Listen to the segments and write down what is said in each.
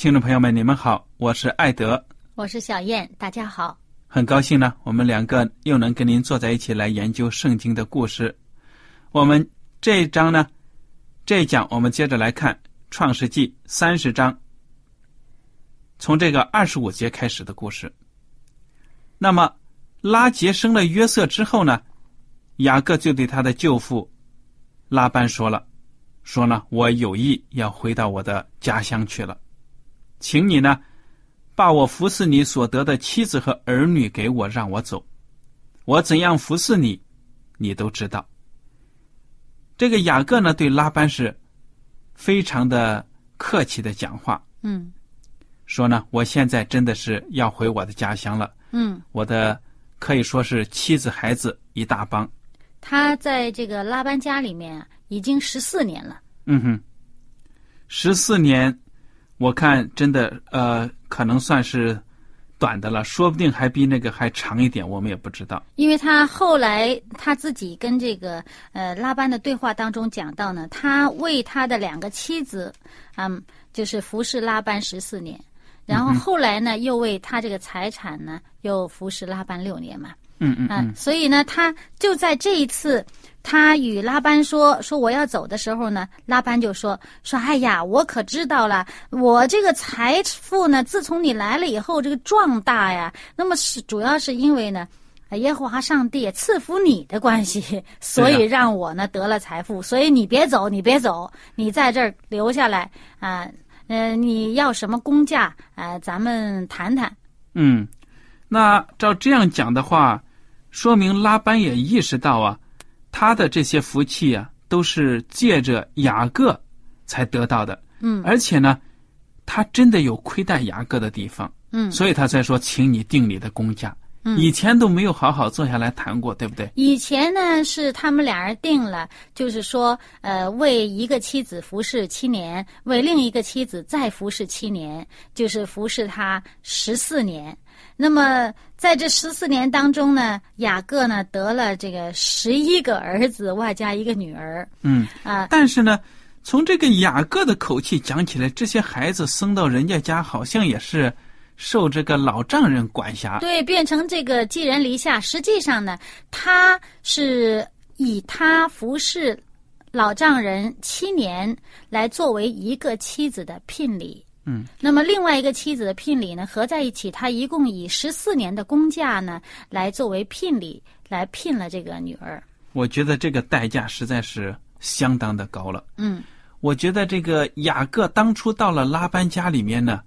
听众朋友们，你们好，我是艾德，我是小燕，大家好。很高兴呢，我们两个又能跟您坐在一起来研究圣经的故事。我们这一章呢，这一讲我们接着来看《创世纪》三十章，从这个二十五节开始的故事。那么拉杰生了约瑟之后呢，雅各就对他的舅父拉班说了：“说呢，我有意要回到我的家乡去了。”请你呢，把我服侍你所得的妻子和儿女给我，让我走。我怎样服侍你，你都知道。这个雅各呢，对拉班是非常的客气的讲话。嗯，说呢，我现在真的是要回我的家乡了。嗯，我的可以说是妻子孩子一大帮。他在这个拉班家里面已经十四年了。嗯哼，十四年。我看真的，呃，可能算是短的了，说不定还比那个还长一点，我们也不知道。因为他后来他自己跟这个呃拉班的对话当中讲到呢，他为他的两个妻子，嗯，就是服侍拉班十四年，然后后来呢又为他这个财产呢又服侍拉班六年嘛。嗯嗯嗯。所以呢，他就在这一次。他与拉班说：“说我要走的时候呢，拉班就说说，哎呀，我可知道了，我这个财富呢，自从你来了以后，这个壮大呀。那么是主要是因为呢，耶和华上帝赐福你的关系，所以让我呢得了财富。所以你别走，你别走，你在这儿留下来啊。嗯，你要什么工价啊？咱们谈谈。嗯，那照这样讲的话，说明拉班也意识到啊。”他的这些福气啊，都是借着雅各才得到的。嗯，而且呢，他真的有亏待雅各的地方。嗯，所以他才说，请你定你的工价。嗯，以前都没有好好坐下来谈过，对不对？以前呢，是他们俩人定了，就是说，呃，为一个妻子服侍七年，为另一个妻子再服侍七年，就是服侍他十四年。那么在这十四年当中呢，雅各呢得了这个十一个儿子，外加一个女儿。嗯啊，但是呢，从这个雅各的口气讲起来，这些孩子生到人家家，好像也是受这个老丈人管辖。对，变成这个寄人篱下。实际上呢，他是以他服侍老丈人七年来作为一个妻子的聘礼。嗯，那么另外一个妻子的聘礼呢，合在一起，他一共以十四年的工价呢，来作为聘礼，来聘了这个女儿。我觉得这个代价实在是相当的高了。嗯，我觉得这个雅各当初到了拉班家里面呢，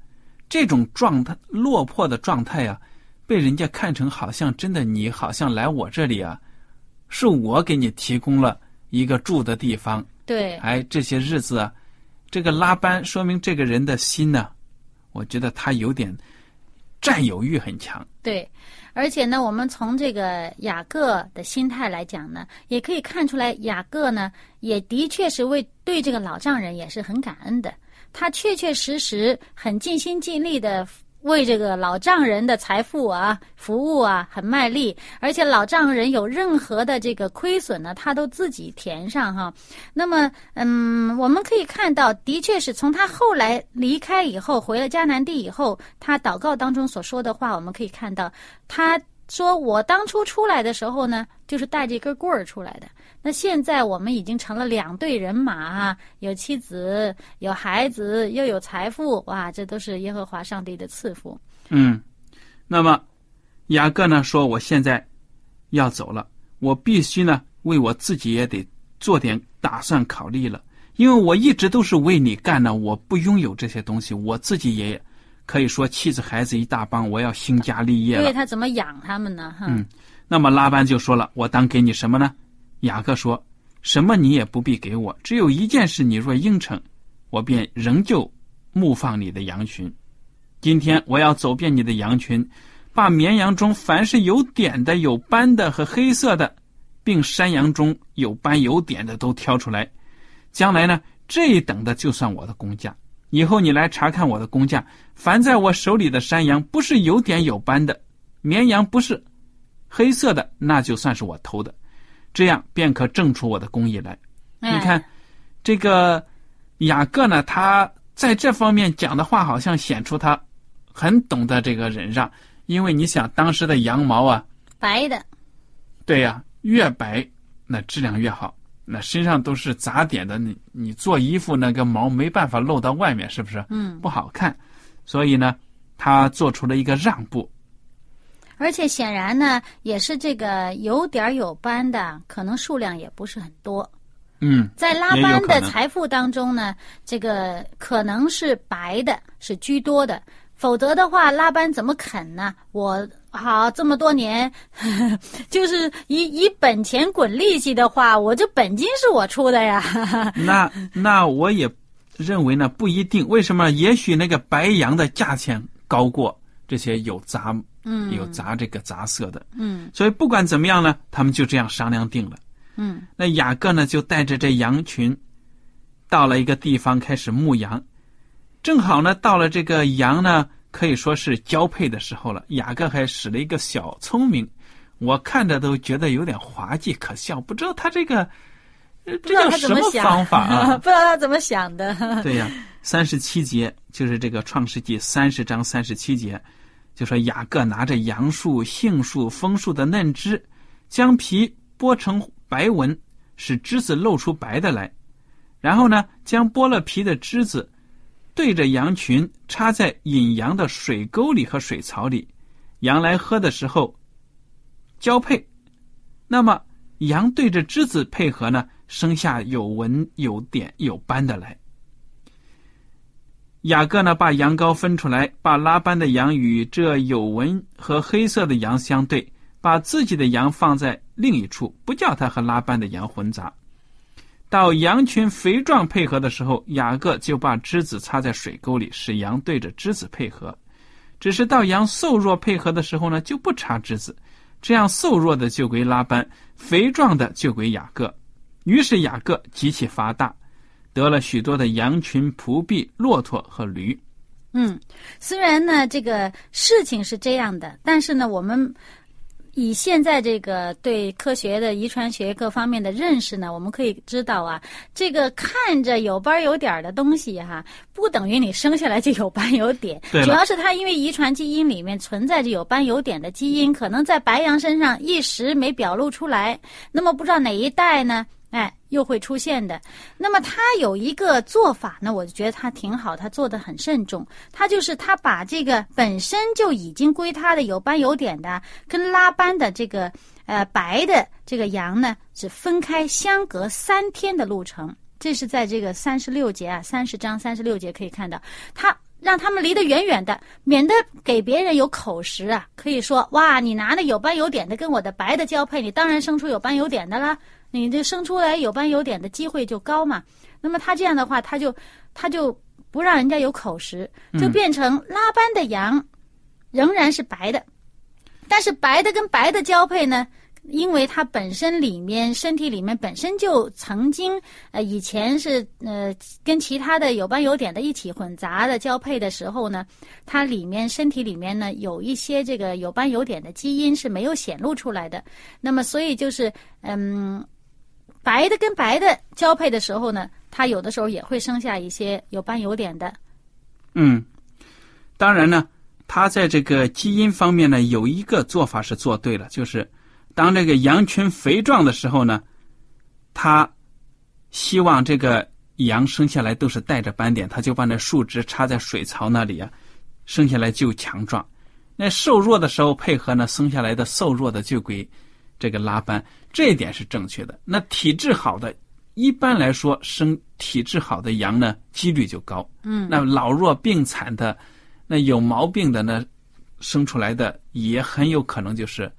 这种状态落魄的状态啊，被人家看成好像真的你好像来我这里啊，是我给你提供了一个住的地方。对，哎，这些日子啊。这个拉班说明这个人的心呢，我觉得他有点占有欲很强。对，而且呢，我们从这个雅各的心态来讲呢，也可以看出来，雅各呢也的确是为对这个老丈人也是很感恩的，他确确实实很尽心尽力的。为这个老丈人的财富啊服务啊很卖力，而且老丈人有任何的这个亏损呢，他都自己填上哈。那么，嗯，我们可以看到，的确是从他后来离开以后，回了迦南地以后，他祷告当中所说的话，我们可以看到，他说：“我当初出来的时候呢，就是带着一根棍儿出来的。那现在我们已经成了两队人马，有妻子，有孩子，又有财富，哇，这都是耶和华上帝的赐福。”嗯，那么雅各呢说：“我现在要走了，我必须呢为我自己也得做点打算考虑了，因为我一直都是为你干的，我不拥有这些东西，我自己也。”可以说，妻子孩子一大帮，我要兴家立业了。对他怎么养他们呢？嗯，那么拉班就说了：“我当给你什么呢？”雅各说：“什么你也不必给我，只有一件事，你若应承，我便仍旧牧放你的羊群。今天我要走遍你的羊群，把绵羊中凡是有点的、有斑的和黑色的，并山羊中有斑有点的都挑出来。将来呢，这一等的就算我的工价。”以后你来查看我的工价，凡在我手里的山羊不是有点有斑的，绵羊不是黑色的，那就算是我偷的，这样便可证出我的工艺来。你看，这个雅各呢，他在这方面讲的话，好像显出他很懂得这个忍让，因为你想当时的羊毛啊，白的，对呀，越白那质量越好。那身上都是杂点的，你你做衣服那个毛没办法露到外面，是不是？嗯，不好看。所以呢，他做出了一个让步。而且显然呢，也是这个有点有斑的，可能数量也不是很多。嗯，在拉班的财富当中呢，这个可能是白的是居多的，否则的话，拉班怎么肯呢？我。好，这么多年，就是以以本钱滚利息的话，我这本金是我出的呀。那那我也认为呢，不一定。为什么？也许那个白羊的价钱高过这些有杂嗯有杂这个杂色的嗯。所以不管怎么样呢，他们就这样商量定了。嗯。那雅各呢，就带着这羊群到了一个地方开始牧羊，正好呢，到了这个羊呢。可以说是交配的时候了。雅各还使了一个小聪明，我看着都觉得有点滑稽可笑。不知道他这个这叫什么方法啊？不知道他怎么想的。对呀，三十七节就是这个《创世纪》三十章三十七节，就说雅各拿着杨树、杏树、枫树的嫩枝，将皮剥成白纹，使枝子露出白的来，然后呢，将剥了皮的枝子。对着羊群插在引羊的水沟里和水槽里，羊来喝的时候交配，那么羊对着枝子配合呢，生下有纹有点有斑的来。雅各呢，把羊羔分出来，把拉班的羊与这有纹和黑色的羊相对，把自己的羊放在另一处，不叫它和拉班的羊混杂。到羊群肥壮配合的时候，雅各就把枝子插在水沟里，使羊对着枝子配合。只是到羊瘦弱配合的时候呢，就不插枝子，这样瘦弱的就归拉班，肥壮的就归雅各。于是雅各极其发大，得了许多的羊群、仆婢、骆驼和驴。嗯，虽然呢，这个事情是这样的，但是呢，我们。以现在这个对科学的遗传学各方面的认识呢，我们可以知道啊，这个看着有斑有点的东西哈，不等于你生下来就有斑有点。主要是它因为遗传基因里面存在着有斑有点的基因，可能在白羊身上一时没表露出来。那么不知道哪一代呢？又会出现的。那么他有一个做法呢，我就觉得他挺好，他做的很慎重。他就是他把这个本身就已经归他的有斑有点的，跟拉斑的这个呃白的这个羊呢，是分开相隔三天的路程。这是在这个三十六节啊，三十章三十六节可以看到，他让他们离得远远的，免得给别人有口实啊。可以说，哇，你拿那有斑有点的跟我的白的交配，你当然生出有斑有点的了。你这生出来有斑有点的机会就高嘛？那么他这样的话，他就他就不让人家有口实，就变成拉斑的羊，仍然是白的，但是白的跟白的交配呢，因为它本身里面身体里面本身就曾经呃以前是呃跟其他的有斑有点的一起混杂的交配的时候呢，它里面身体里面呢有一些这个有斑有点的基因是没有显露出来的，那么所以就是嗯。白的跟白的交配的时候呢，它有的时候也会生下一些有斑有点的。嗯，当然呢，它在这个基因方面呢，有一个做法是做对了，就是当这个羊群肥壮的时候呢，它希望这个羊生下来都是带着斑点，他就把那树枝插在水槽那里啊，生下来就强壮。那瘦弱的时候配合呢，生下来的瘦弱的就归这个拉班。这一点是正确的。那体质好的，一般来说生体质好的羊呢，几率就高。嗯，那老弱病残的，那有毛病的呢，生出来的也很有可能就是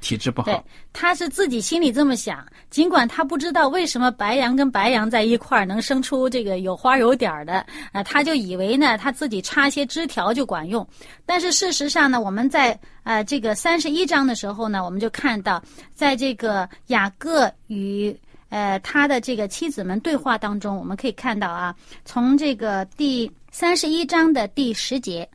体质不好。他是自己心里这么想，尽管他不知道为什么白羊跟白羊在一块儿能生出这个有花有点儿的，啊，他就以为呢，他自己插些枝条就管用。但是事实上呢，我们在啊这个三十一章的时候呢，我们就看到，在这个雅各与呃他的这个妻子们对话当中，我们可以看到啊，从这个第三十一章的第十节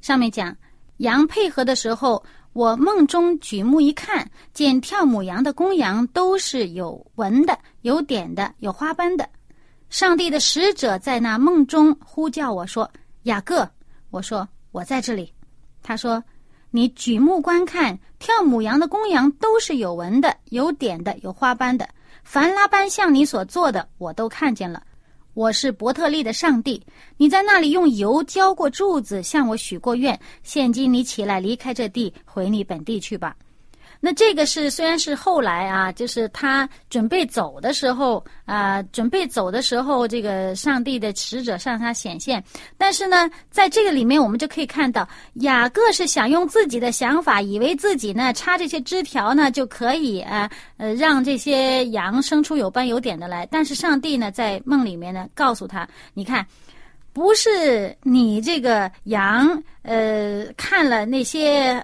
上面讲，羊配合的时候。我梦中举目一看，见跳母羊的公羊都是有纹的、有点的、有花斑的。上帝的使者在那梦中呼叫我说：“雅各。”我说：“我在这里。”他说：“你举目观看，跳母羊的公羊都是有纹的、有点的、有花斑的。凡拉班像你所做的，我都看见了。”我是伯特利的上帝，你在那里用油浇过柱子，向我许过愿。现今你起来离开这地，回你本地去吧。那这个是虽然是后来啊，就是他准备走的时候啊，准备走的时候，这个上帝的使者向他显现。但是呢，在这个里面，我们就可以看到雅各是想用自己的想法，以为自己呢插这些枝条呢就可以啊呃让这些羊生出有斑有点的来。但是上帝呢在梦里面呢告诉他，你看，不是你这个羊呃看了那些。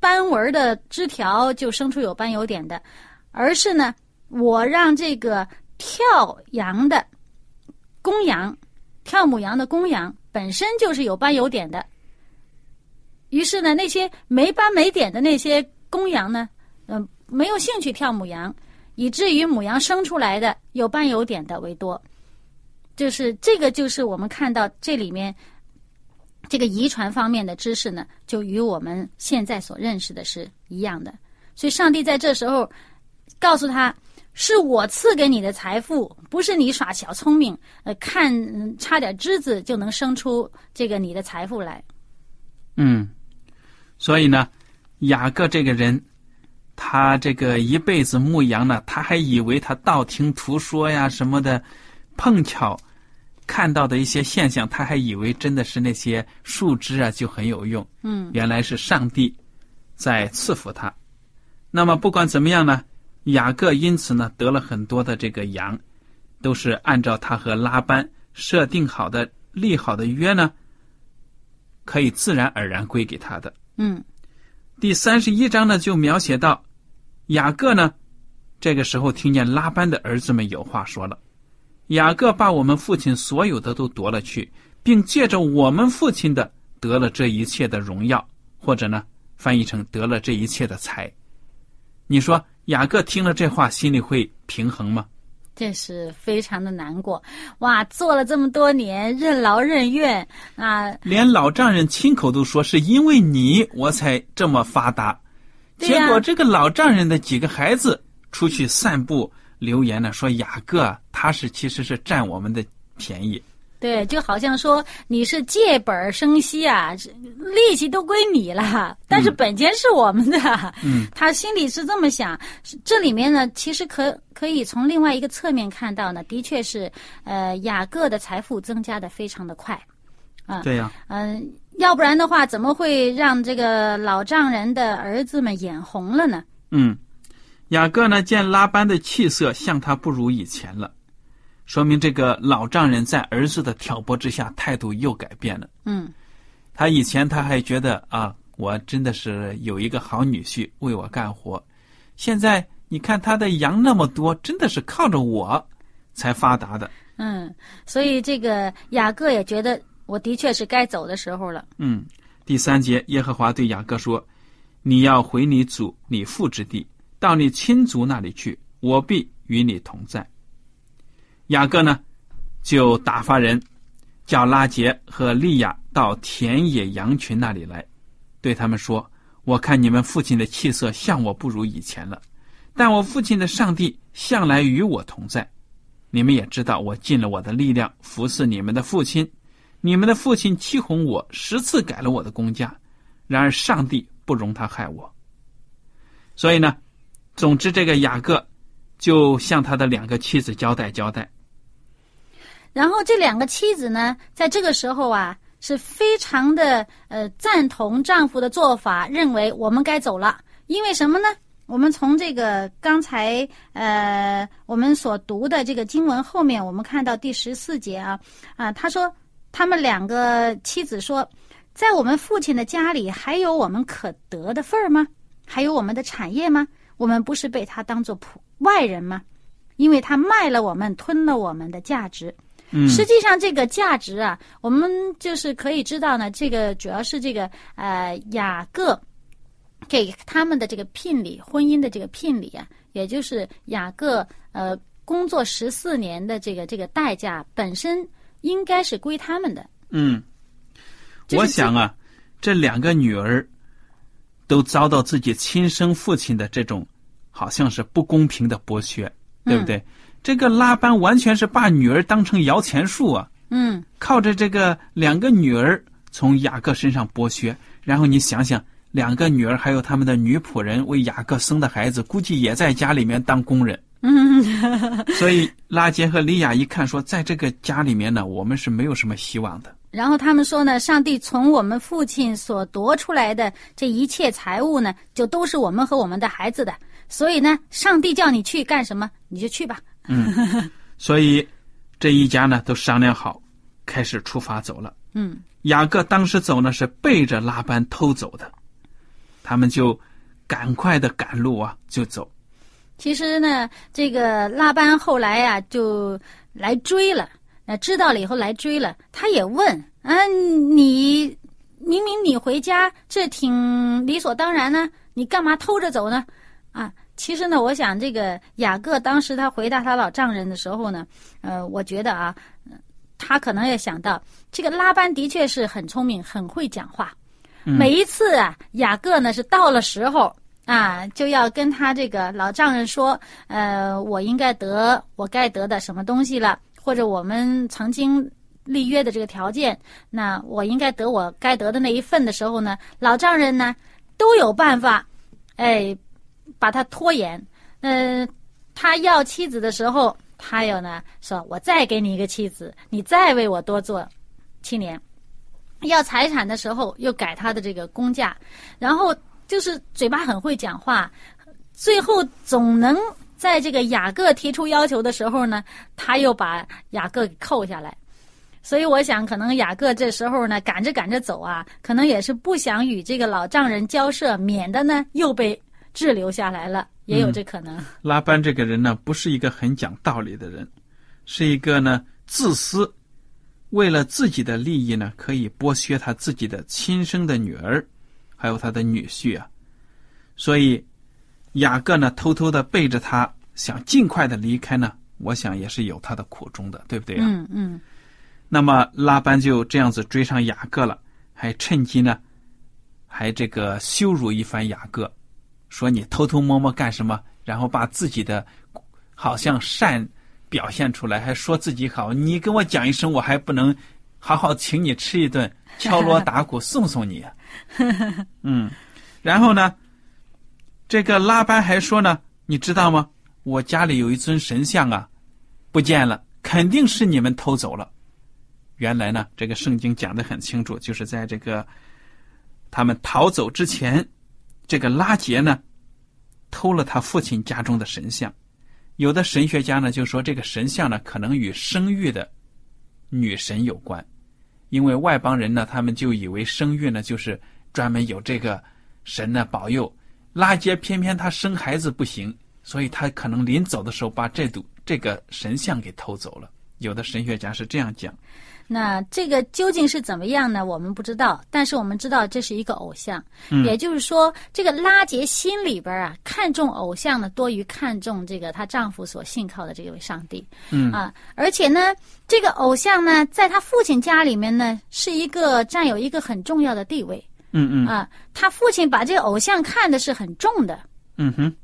斑纹的枝条就生出有斑有点的，而是呢，我让这个跳羊的公羊、跳母羊的公羊本身就是有斑有点的。于是呢，那些没斑没点的那些公羊呢，嗯，没有兴趣跳母羊，以至于母羊生出来的有斑有点的为多。就是这个，就是我们看到这里面。这个遗传方面的知识呢，就与我们现在所认识的是一样的。所以，上帝在这时候告诉他：“是我赐给你的财富，不是你耍小聪明，呃，看差点枝子就能生出这个你的财富来。”嗯，所以呢，雅各这个人，他这个一辈子牧羊呢，他还以为他道听途说呀什么的，碰巧。看到的一些现象，他还以为真的是那些树枝啊就很有用。嗯，原来是上帝在赐福他。那么不管怎么样呢，雅各因此呢得了很多的这个羊，都是按照他和拉班设定好的立好的约呢，可以自然而然归给他的。嗯，第三十一章呢就描写到雅各呢，这个时候听见拉班的儿子们有话说了。雅各把我们父亲所有的都夺了去，并借着我们父亲的得了这一切的荣耀，或者呢，翻译成得了这一切的财。你说雅各听了这话，心里会平衡吗？这是非常的难过。哇，做了这么多年，任劳任怨啊！连老丈人亲口都说是因为你我才这么发达，结果这个老丈人的几个孩子出去散步。留言呢说雅各他是其实是占我们的便宜，对，就好像说你是借本生息啊，利息都归你了，但是本钱是我们的。嗯，他心里是这么想。这里面呢，其实可可以从另外一个侧面看到呢，的确是呃雅各的财富增加的非常的快，啊，对呀，嗯，要不然的话，怎么会让这个老丈人的儿子们眼红了呢？嗯。雅各呢，见拉班的气色像他不如以前了，说明这个老丈人在儿子的挑拨之下，态度又改变了。嗯，他以前他还觉得啊，我真的是有一个好女婿为我干活。现在你看他的羊那么多，真的是靠着我才发达的。嗯，所以这个雅各也觉得我的确是该走的时候了。嗯，第三节，耶和华对雅各说：“你要回你祖、你父之地，到你亲族那里去，我必与你同在。”雅各呢，就打发人叫拉杰和利亚到田野羊群那里来，对他们说：“我看你们父亲的气色像我不如以前了，但我父亲的上帝向来与我同在。”你们也知道，我尽了我的力量服侍你们的父亲，你们的父亲欺哄我，十次改了我的工价，然而上帝不容他害我。所以呢，总之这个雅各就向他的两个妻子交代交代。然后这两个妻子呢，在这个时候啊，是非常的呃赞同丈夫的做法，认为我们该走了，因为什么呢？我们从这个刚才呃我们所读的这个经文后面，我们看到第十四节啊啊，他说他们两个妻子说，在我们父亲的家里还有我们可得的份儿吗？还有我们的产业吗？我们不是被他当做普外人吗？因为他卖了我们，吞了我们的价值。嗯，实际上这个价值啊，我们就是可以知道呢，这个主要是这个呃雅各。给他们的这个聘礼，婚姻的这个聘礼啊，也就是雅各呃工作十四年的这个这个代价本身应该是归他们的。嗯，我想啊，这两个女儿都遭到自己亲生父亲的这种好像是不公平的剥削，对不对？这个拉班完全是把女儿当成摇钱树啊。嗯，靠着这个两个女儿从雅各身上剥削，然后你想想。两个女儿还有他们的女仆人为雅各生的孩子，估计也在家里面当工人。嗯，所以拉杰和利亚一看说，在这个家里面呢，我们是没有什么希望的。然后他们说呢，上帝从我们父亲所夺出来的这一切财物呢，就都是我们和我们的孩子的。所以呢，上帝叫你去干什么，你就去吧。嗯，所以这一家呢都商量好，开始出发走了。嗯，雅各当时走呢是背着拉班偷走的。他们就赶快的赶路啊，就走。其实呢，这个拉班后来呀，就来追了。呃，知道了以后来追了，他也问：“啊，你明明你回家，这挺理所当然呢，你干嘛偷着走呢？”啊，其实呢，我想这个雅各当时他回答他老丈人的时候呢，呃，我觉得啊，他可能也想到，这个拉班的确是很聪明，很会讲话。每一次啊，雅各呢是到了时候啊，就要跟他这个老丈人说：“呃，我应该得我该得的什么东西了，或者我们曾经立约的这个条件，那我应该得我该得的那一份的时候呢，老丈人呢都有办法，哎，把他拖延。嗯，他要妻子的时候，他有呢说：我再给你一个妻子，你再为我多做七年。”要财产的时候，又改他的这个工价，然后就是嘴巴很会讲话，最后总能在这个雅各提出要求的时候呢，他又把雅各给扣下来。所以我想，可能雅各这时候呢，赶着赶着走啊，可能也是不想与这个老丈人交涉，免得呢又被滞留下来了，也有这可能。拉班这个人呢，不是一个很讲道理的人，是一个呢自私。为了自己的利益呢，可以剥削他自己的亲生的女儿，还有他的女婿啊。所以雅各呢，偷偷的背着他，想尽快的离开呢。我想也是有他的苦衷的，对不对啊？嗯嗯。那么拉班就这样子追上雅各了，还趁机呢，还这个羞辱一番雅各，说你偷偷摸摸干什么？然后把自己的好像善。表现出来还说自己好，你跟我讲一声，我还不能好好请你吃一顿，敲锣打鼓送送你。嗯，然后呢，这个拉班还说呢，你知道吗？我家里有一尊神像啊，不见了，肯定是你们偷走了。原来呢，这个圣经讲的很清楚，就是在这个他们逃走之前，这个拉杰呢偷了他父亲家中的神像。有的神学家呢就说这个神像呢可能与生育的女神有关，因为外邦人呢他们就以为生育呢就是专门有这个神呢保佑。拉杰偏偏他生孩子不行，所以他可能临走的时候把这堵这个神像给偷走了。有的神学家是这样讲。那这个究竟是怎么样呢？我们不知道，但是我们知道这是一个偶像，嗯也就是说，这个拉杰心里边啊，看重偶像呢，多于看重这个她丈夫所信靠的这位上帝。嗯啊，而且呢，这个偶像呢，在他父亲家里面呢，是一个占有一个很重要的地位嗯嗯。啊。他父亲把这个偶像看的是很重的，嗯哼，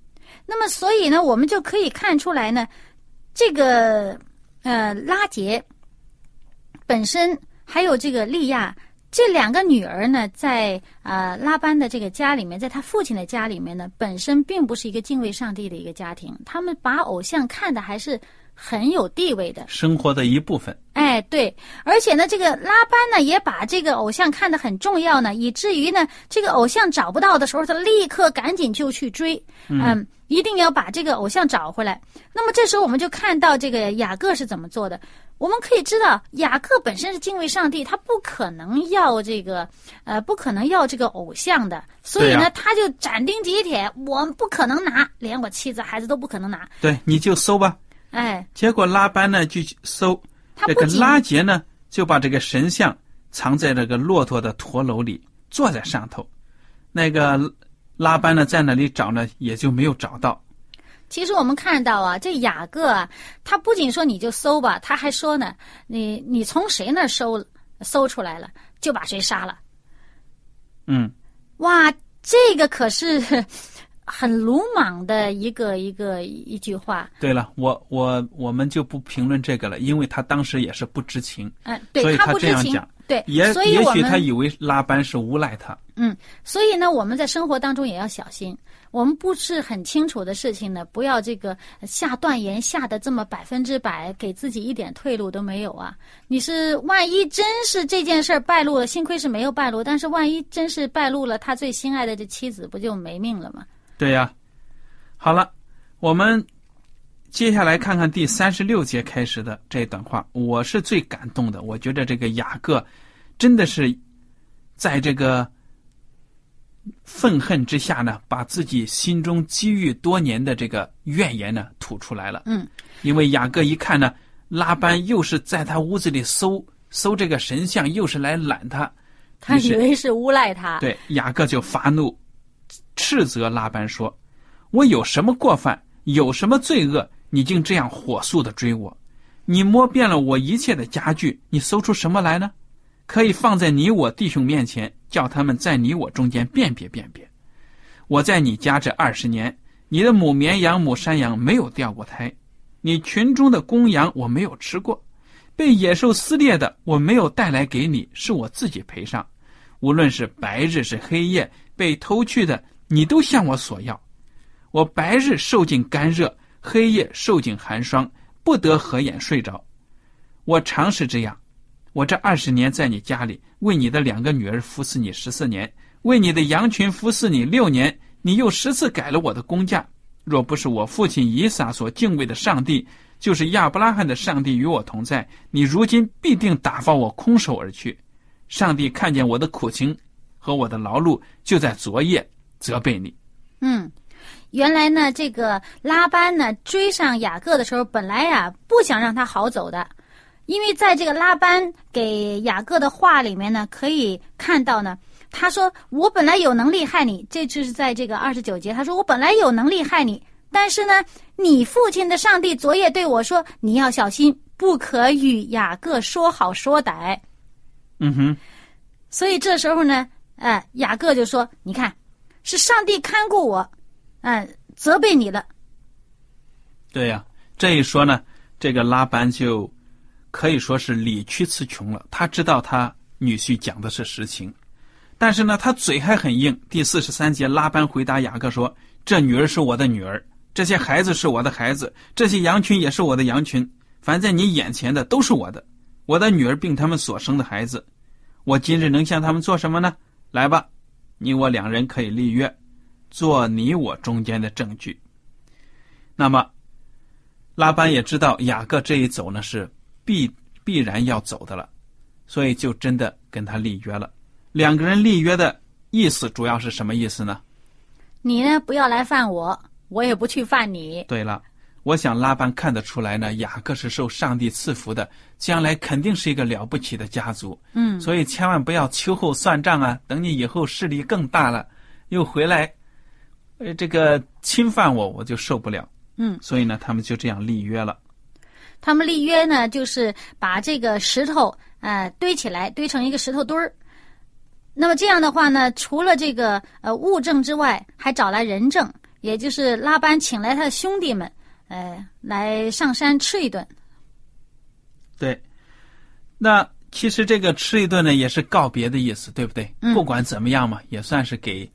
那么所以呢，我们就可以看出来呢，这个呃拉杰本身还有这个利亚这两个女儿呢，在呃拉班的这个家里面，在他父亲的家里面呢，本身并不是一个敬畏上帝的一个家庭，他们把偶像看的还是很有地位的。生活的一部分。哎，对，而且呢，这个拉班呢也把这个偶像看得很重要呢，以至于呢，这个偶像找不到的时候，他立刻赶紧就去追，嗯，一定要把这个偶像找回来。那么这时候我们就看到这个雅各是怎么做的。我们可以知道，雅各本身是敬畏上帝，他不可能要这个，呃，不可能要这个偶像的，所以呢，他就斩钉截铁，我不可能拿，连我妻子孩子都不可能拿。对，你就搜吧。哎，结果拉班呢就去搜，这个拉杰呢就把这个神像藏在这个骆驼的驼楼里，坐在上头。那个拉班呢在那里找呢，也就没有找到。其实我们看到啊，这雅各啊，他不仅说你就搜吧，他还说呢，你你从谁那儿搜搜出来了，就把谁杀了。嗯，哇，这个可是很鲁莽的一个一个一句话。对了，我我我们就不评论这个了，因为他当时也是不知情，嗯、所以他不知情这样讲，对，也所以也许他以为拉班是诬赖他。嗯，所以呢，我们在生活当中也要小心。我们不是很清楚的事情呢，不要这个下断言下的这么百分之百，给自己一点退路都没有啊！你是万一真是这件事儿败露了，幸亏是没有败露，但是万一真是败露了，他最心爱的这妻子不就没命了吗？对呀、好了，我们接下来看看第三十六节开始的这段话，我是最感动的。我觉得这个雅各真的是在这个愤恨之下呢，把自己心中积郁多年的这个怨言呢吐出来了。嗯，因为雅各一看呢，拉班又是在他屋子里搜搜这个神像，又是来揽他，他以为是诬赖他。对，雅各就发怒，斥责拉班说：“我有什么过犯，有什么罪恶，你竟这样火速的追我？你摸遍了我一切的家具，你搜出什么来呢？可以放在你我弟兄面前，叫他们在你我中间辨别辨别。我在你家这二十年，你的母绵羊、母山羊没有掉过胎，你群中的公羊我没有吃过，被野兽撕裂的我没有带来给你，是我自己赔上。无论是白日是黑夜，被偷去的，你都向我索要。我白日受尽干热，黑夜受尽寒霜，不得合眼睡着。我常是这样。我这二十年在你家里，为你的两个女儿服侍你十四年，为你的羊群服侍你六年，你又十次改了我的工价。若不是我父亲以撒所敬畏的上帝，就是亚伯拉罕的上帝与我同在，你如今必定打发我空手而去。上帝看见我的苦情和我的劳碌，就在昨夜责备你。嗯，原来呢，这个拉班呢追上雅各的时候，本来呀、不想让他好走的，因为在这个拉班给雅各的话里面呢，可以看到呢，他说：“我本来有能力害你。”这就是在这个二十九节，他说：“我本来有能力害你，但是呢，你父亲的上帝昨夜对我说，你要小心，不可与雅各说好说歹。”嗯哼，所以这时候呢，呃、雅各就说：“你看，是上帝看顾我，嗯、责备你了。对呀、这一说呢，这个拉班就可以说是理屈词穷了。他知道他女婿讲的是实情，但是呢，他嘴还很硬。第四十三节，拉班回答雅各说：“这女儿是我的女儿，这些孩子是我的孩子，这些羊群也是我的羊群。凡在你眼前的都是我的，我的女儿并他们所生的孩子。我今日能向他们做什么呢？来吧，你我两人可以立约，做你我中间的证据。那么。”拉班也知道雅各这一走呢是必必然要走的了，所以就真的跟他立约了。两个人立约的意思主要是什么意思呢？你呢，不要来犯我，我也不去犯你。对了，我想拉班看得出来呢，雅各是受上帝赐福的，将来肯定是一个了不起的家族。嗯，所以千万不要秋后算账啊！等你以后势力更大了，又回来，呃，这个侵犯我，我就受不了。嗯，所以呢，他们就这样立约了。他们立约呢，就是把这个石头呃堆起来，堆成一个石头堆儿。那么这样的话呢，除了这个呃物证之外，还找来人证，也就是拉班请来他的兄弟们，呃，来上山吃一顿。对，那其实这个吃一顿呢，也是告别的意思，对不对？嗯不管怎么样嘛，也算是给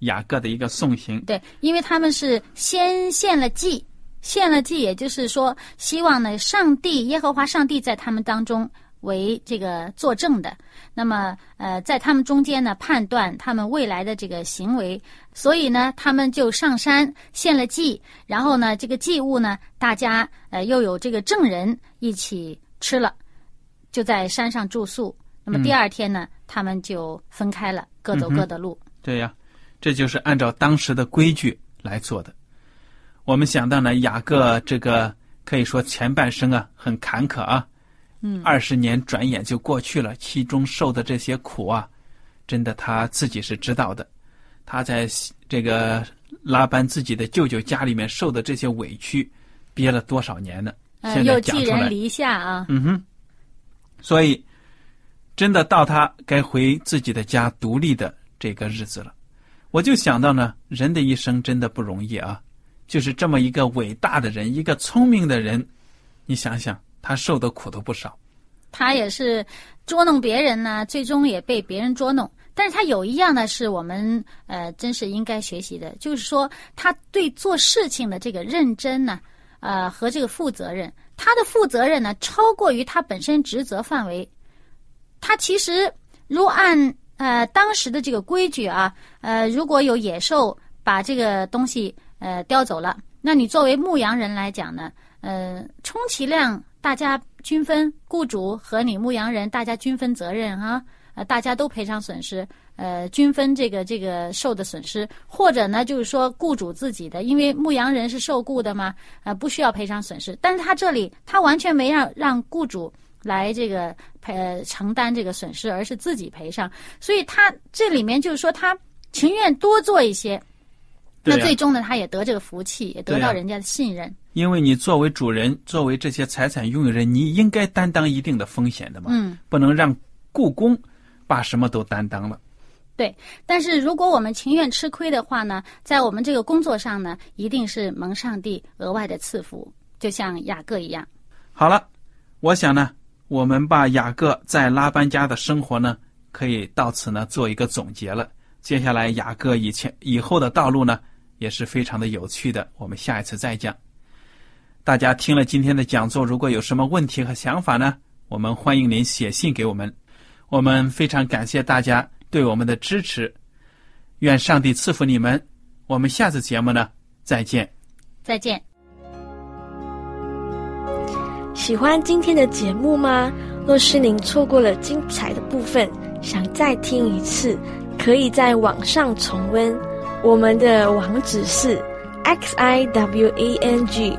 雅各的一个送行。对，因为他们是先献了祭，献了祭，也就是说，希望呢，上帝耶和华上帝在他们当中为这个作证的。那么，呃，在他们中间呢，判断他们未来的这个行为，所以呢，他们就上山献了祭，然后呢，这个祭物呢，大家呃又有这个证人一起吃了，就在山上住宿。那么第二天呢，他们就分开了，各走各的路。对呀，这就是按照当时的规矩来做的。我们想到呢，雅各这个可以说前半生啊很坎坷啊，嗯，二十年转眼就过去了，其中受的这些苦啊，真的他自己是知道的。他在这个拉班自己的舅舅家里面受的这些委屈，憋了多少年呢？呃，现在又讲出来，寄人篱下啊。嗯哼，所以真的到他该回自己的家独立的这个日子了，我就想到呢，人的一生真的不容易啊，就是这么一个伟大的人，一个聪明的人，你想想他受的苦都不少。他也是捉弄别人呢，最终也被别人捉弄。但是他有一样呢，是我们呃，真是应该学习的，就是说他对做事情的这个认真呢，呃，和这个负责任，他的负责任呢，超过于他本身职责范围。他其实如按呃当时的这个规矩啊，呃，如果有野兽把这个东西呃叼走了，那你作为牧羊人来讲呢，呃，充其量大家均分，雇主和你牧羊人大家均分责任啊，呃，大家都赔偿损失，呃，均分这个这个受的损失，或者呢，就是说雇主自己的，因为牧羊人是受雇的嘛，呃，不需要赔偿损失，但是他这里他完全没让让雇主来这个赔、呃、承担这个损失，而是自己赔偿，所以他这里面就是说他情愿多做一些。那最终呢，他也得这个福气，也得到人家的信任。因为你作为主人，作为这些财产拥有人，你应该担当一定的风险的嘛，嗯，不能让故宫把什么都担当了。对。但是如果我们情愿吃亏的话呢，在我们这个工作上呢，一定是蒙上帝额外的赐福，就像雅各一样。好了，我想呢，我们把雅各在拉班家的生活呢，可以到此呢做一个总结了。接下来雅各以前以后的道路呢，也是非常的有趣的，我们下一次再讲。大家听了今天的讲座，如果有什么问题和想法呢，我们欢迎您写信给我们。我们非常感谢大家对我们的支持，愿上帝赐福你们。我们下次节目呢，再见。再见。喜欢今天的节目吗？若是您错过了精彩的部分，想再听一次，可以在网上重温。我们的网址是 x i w a n g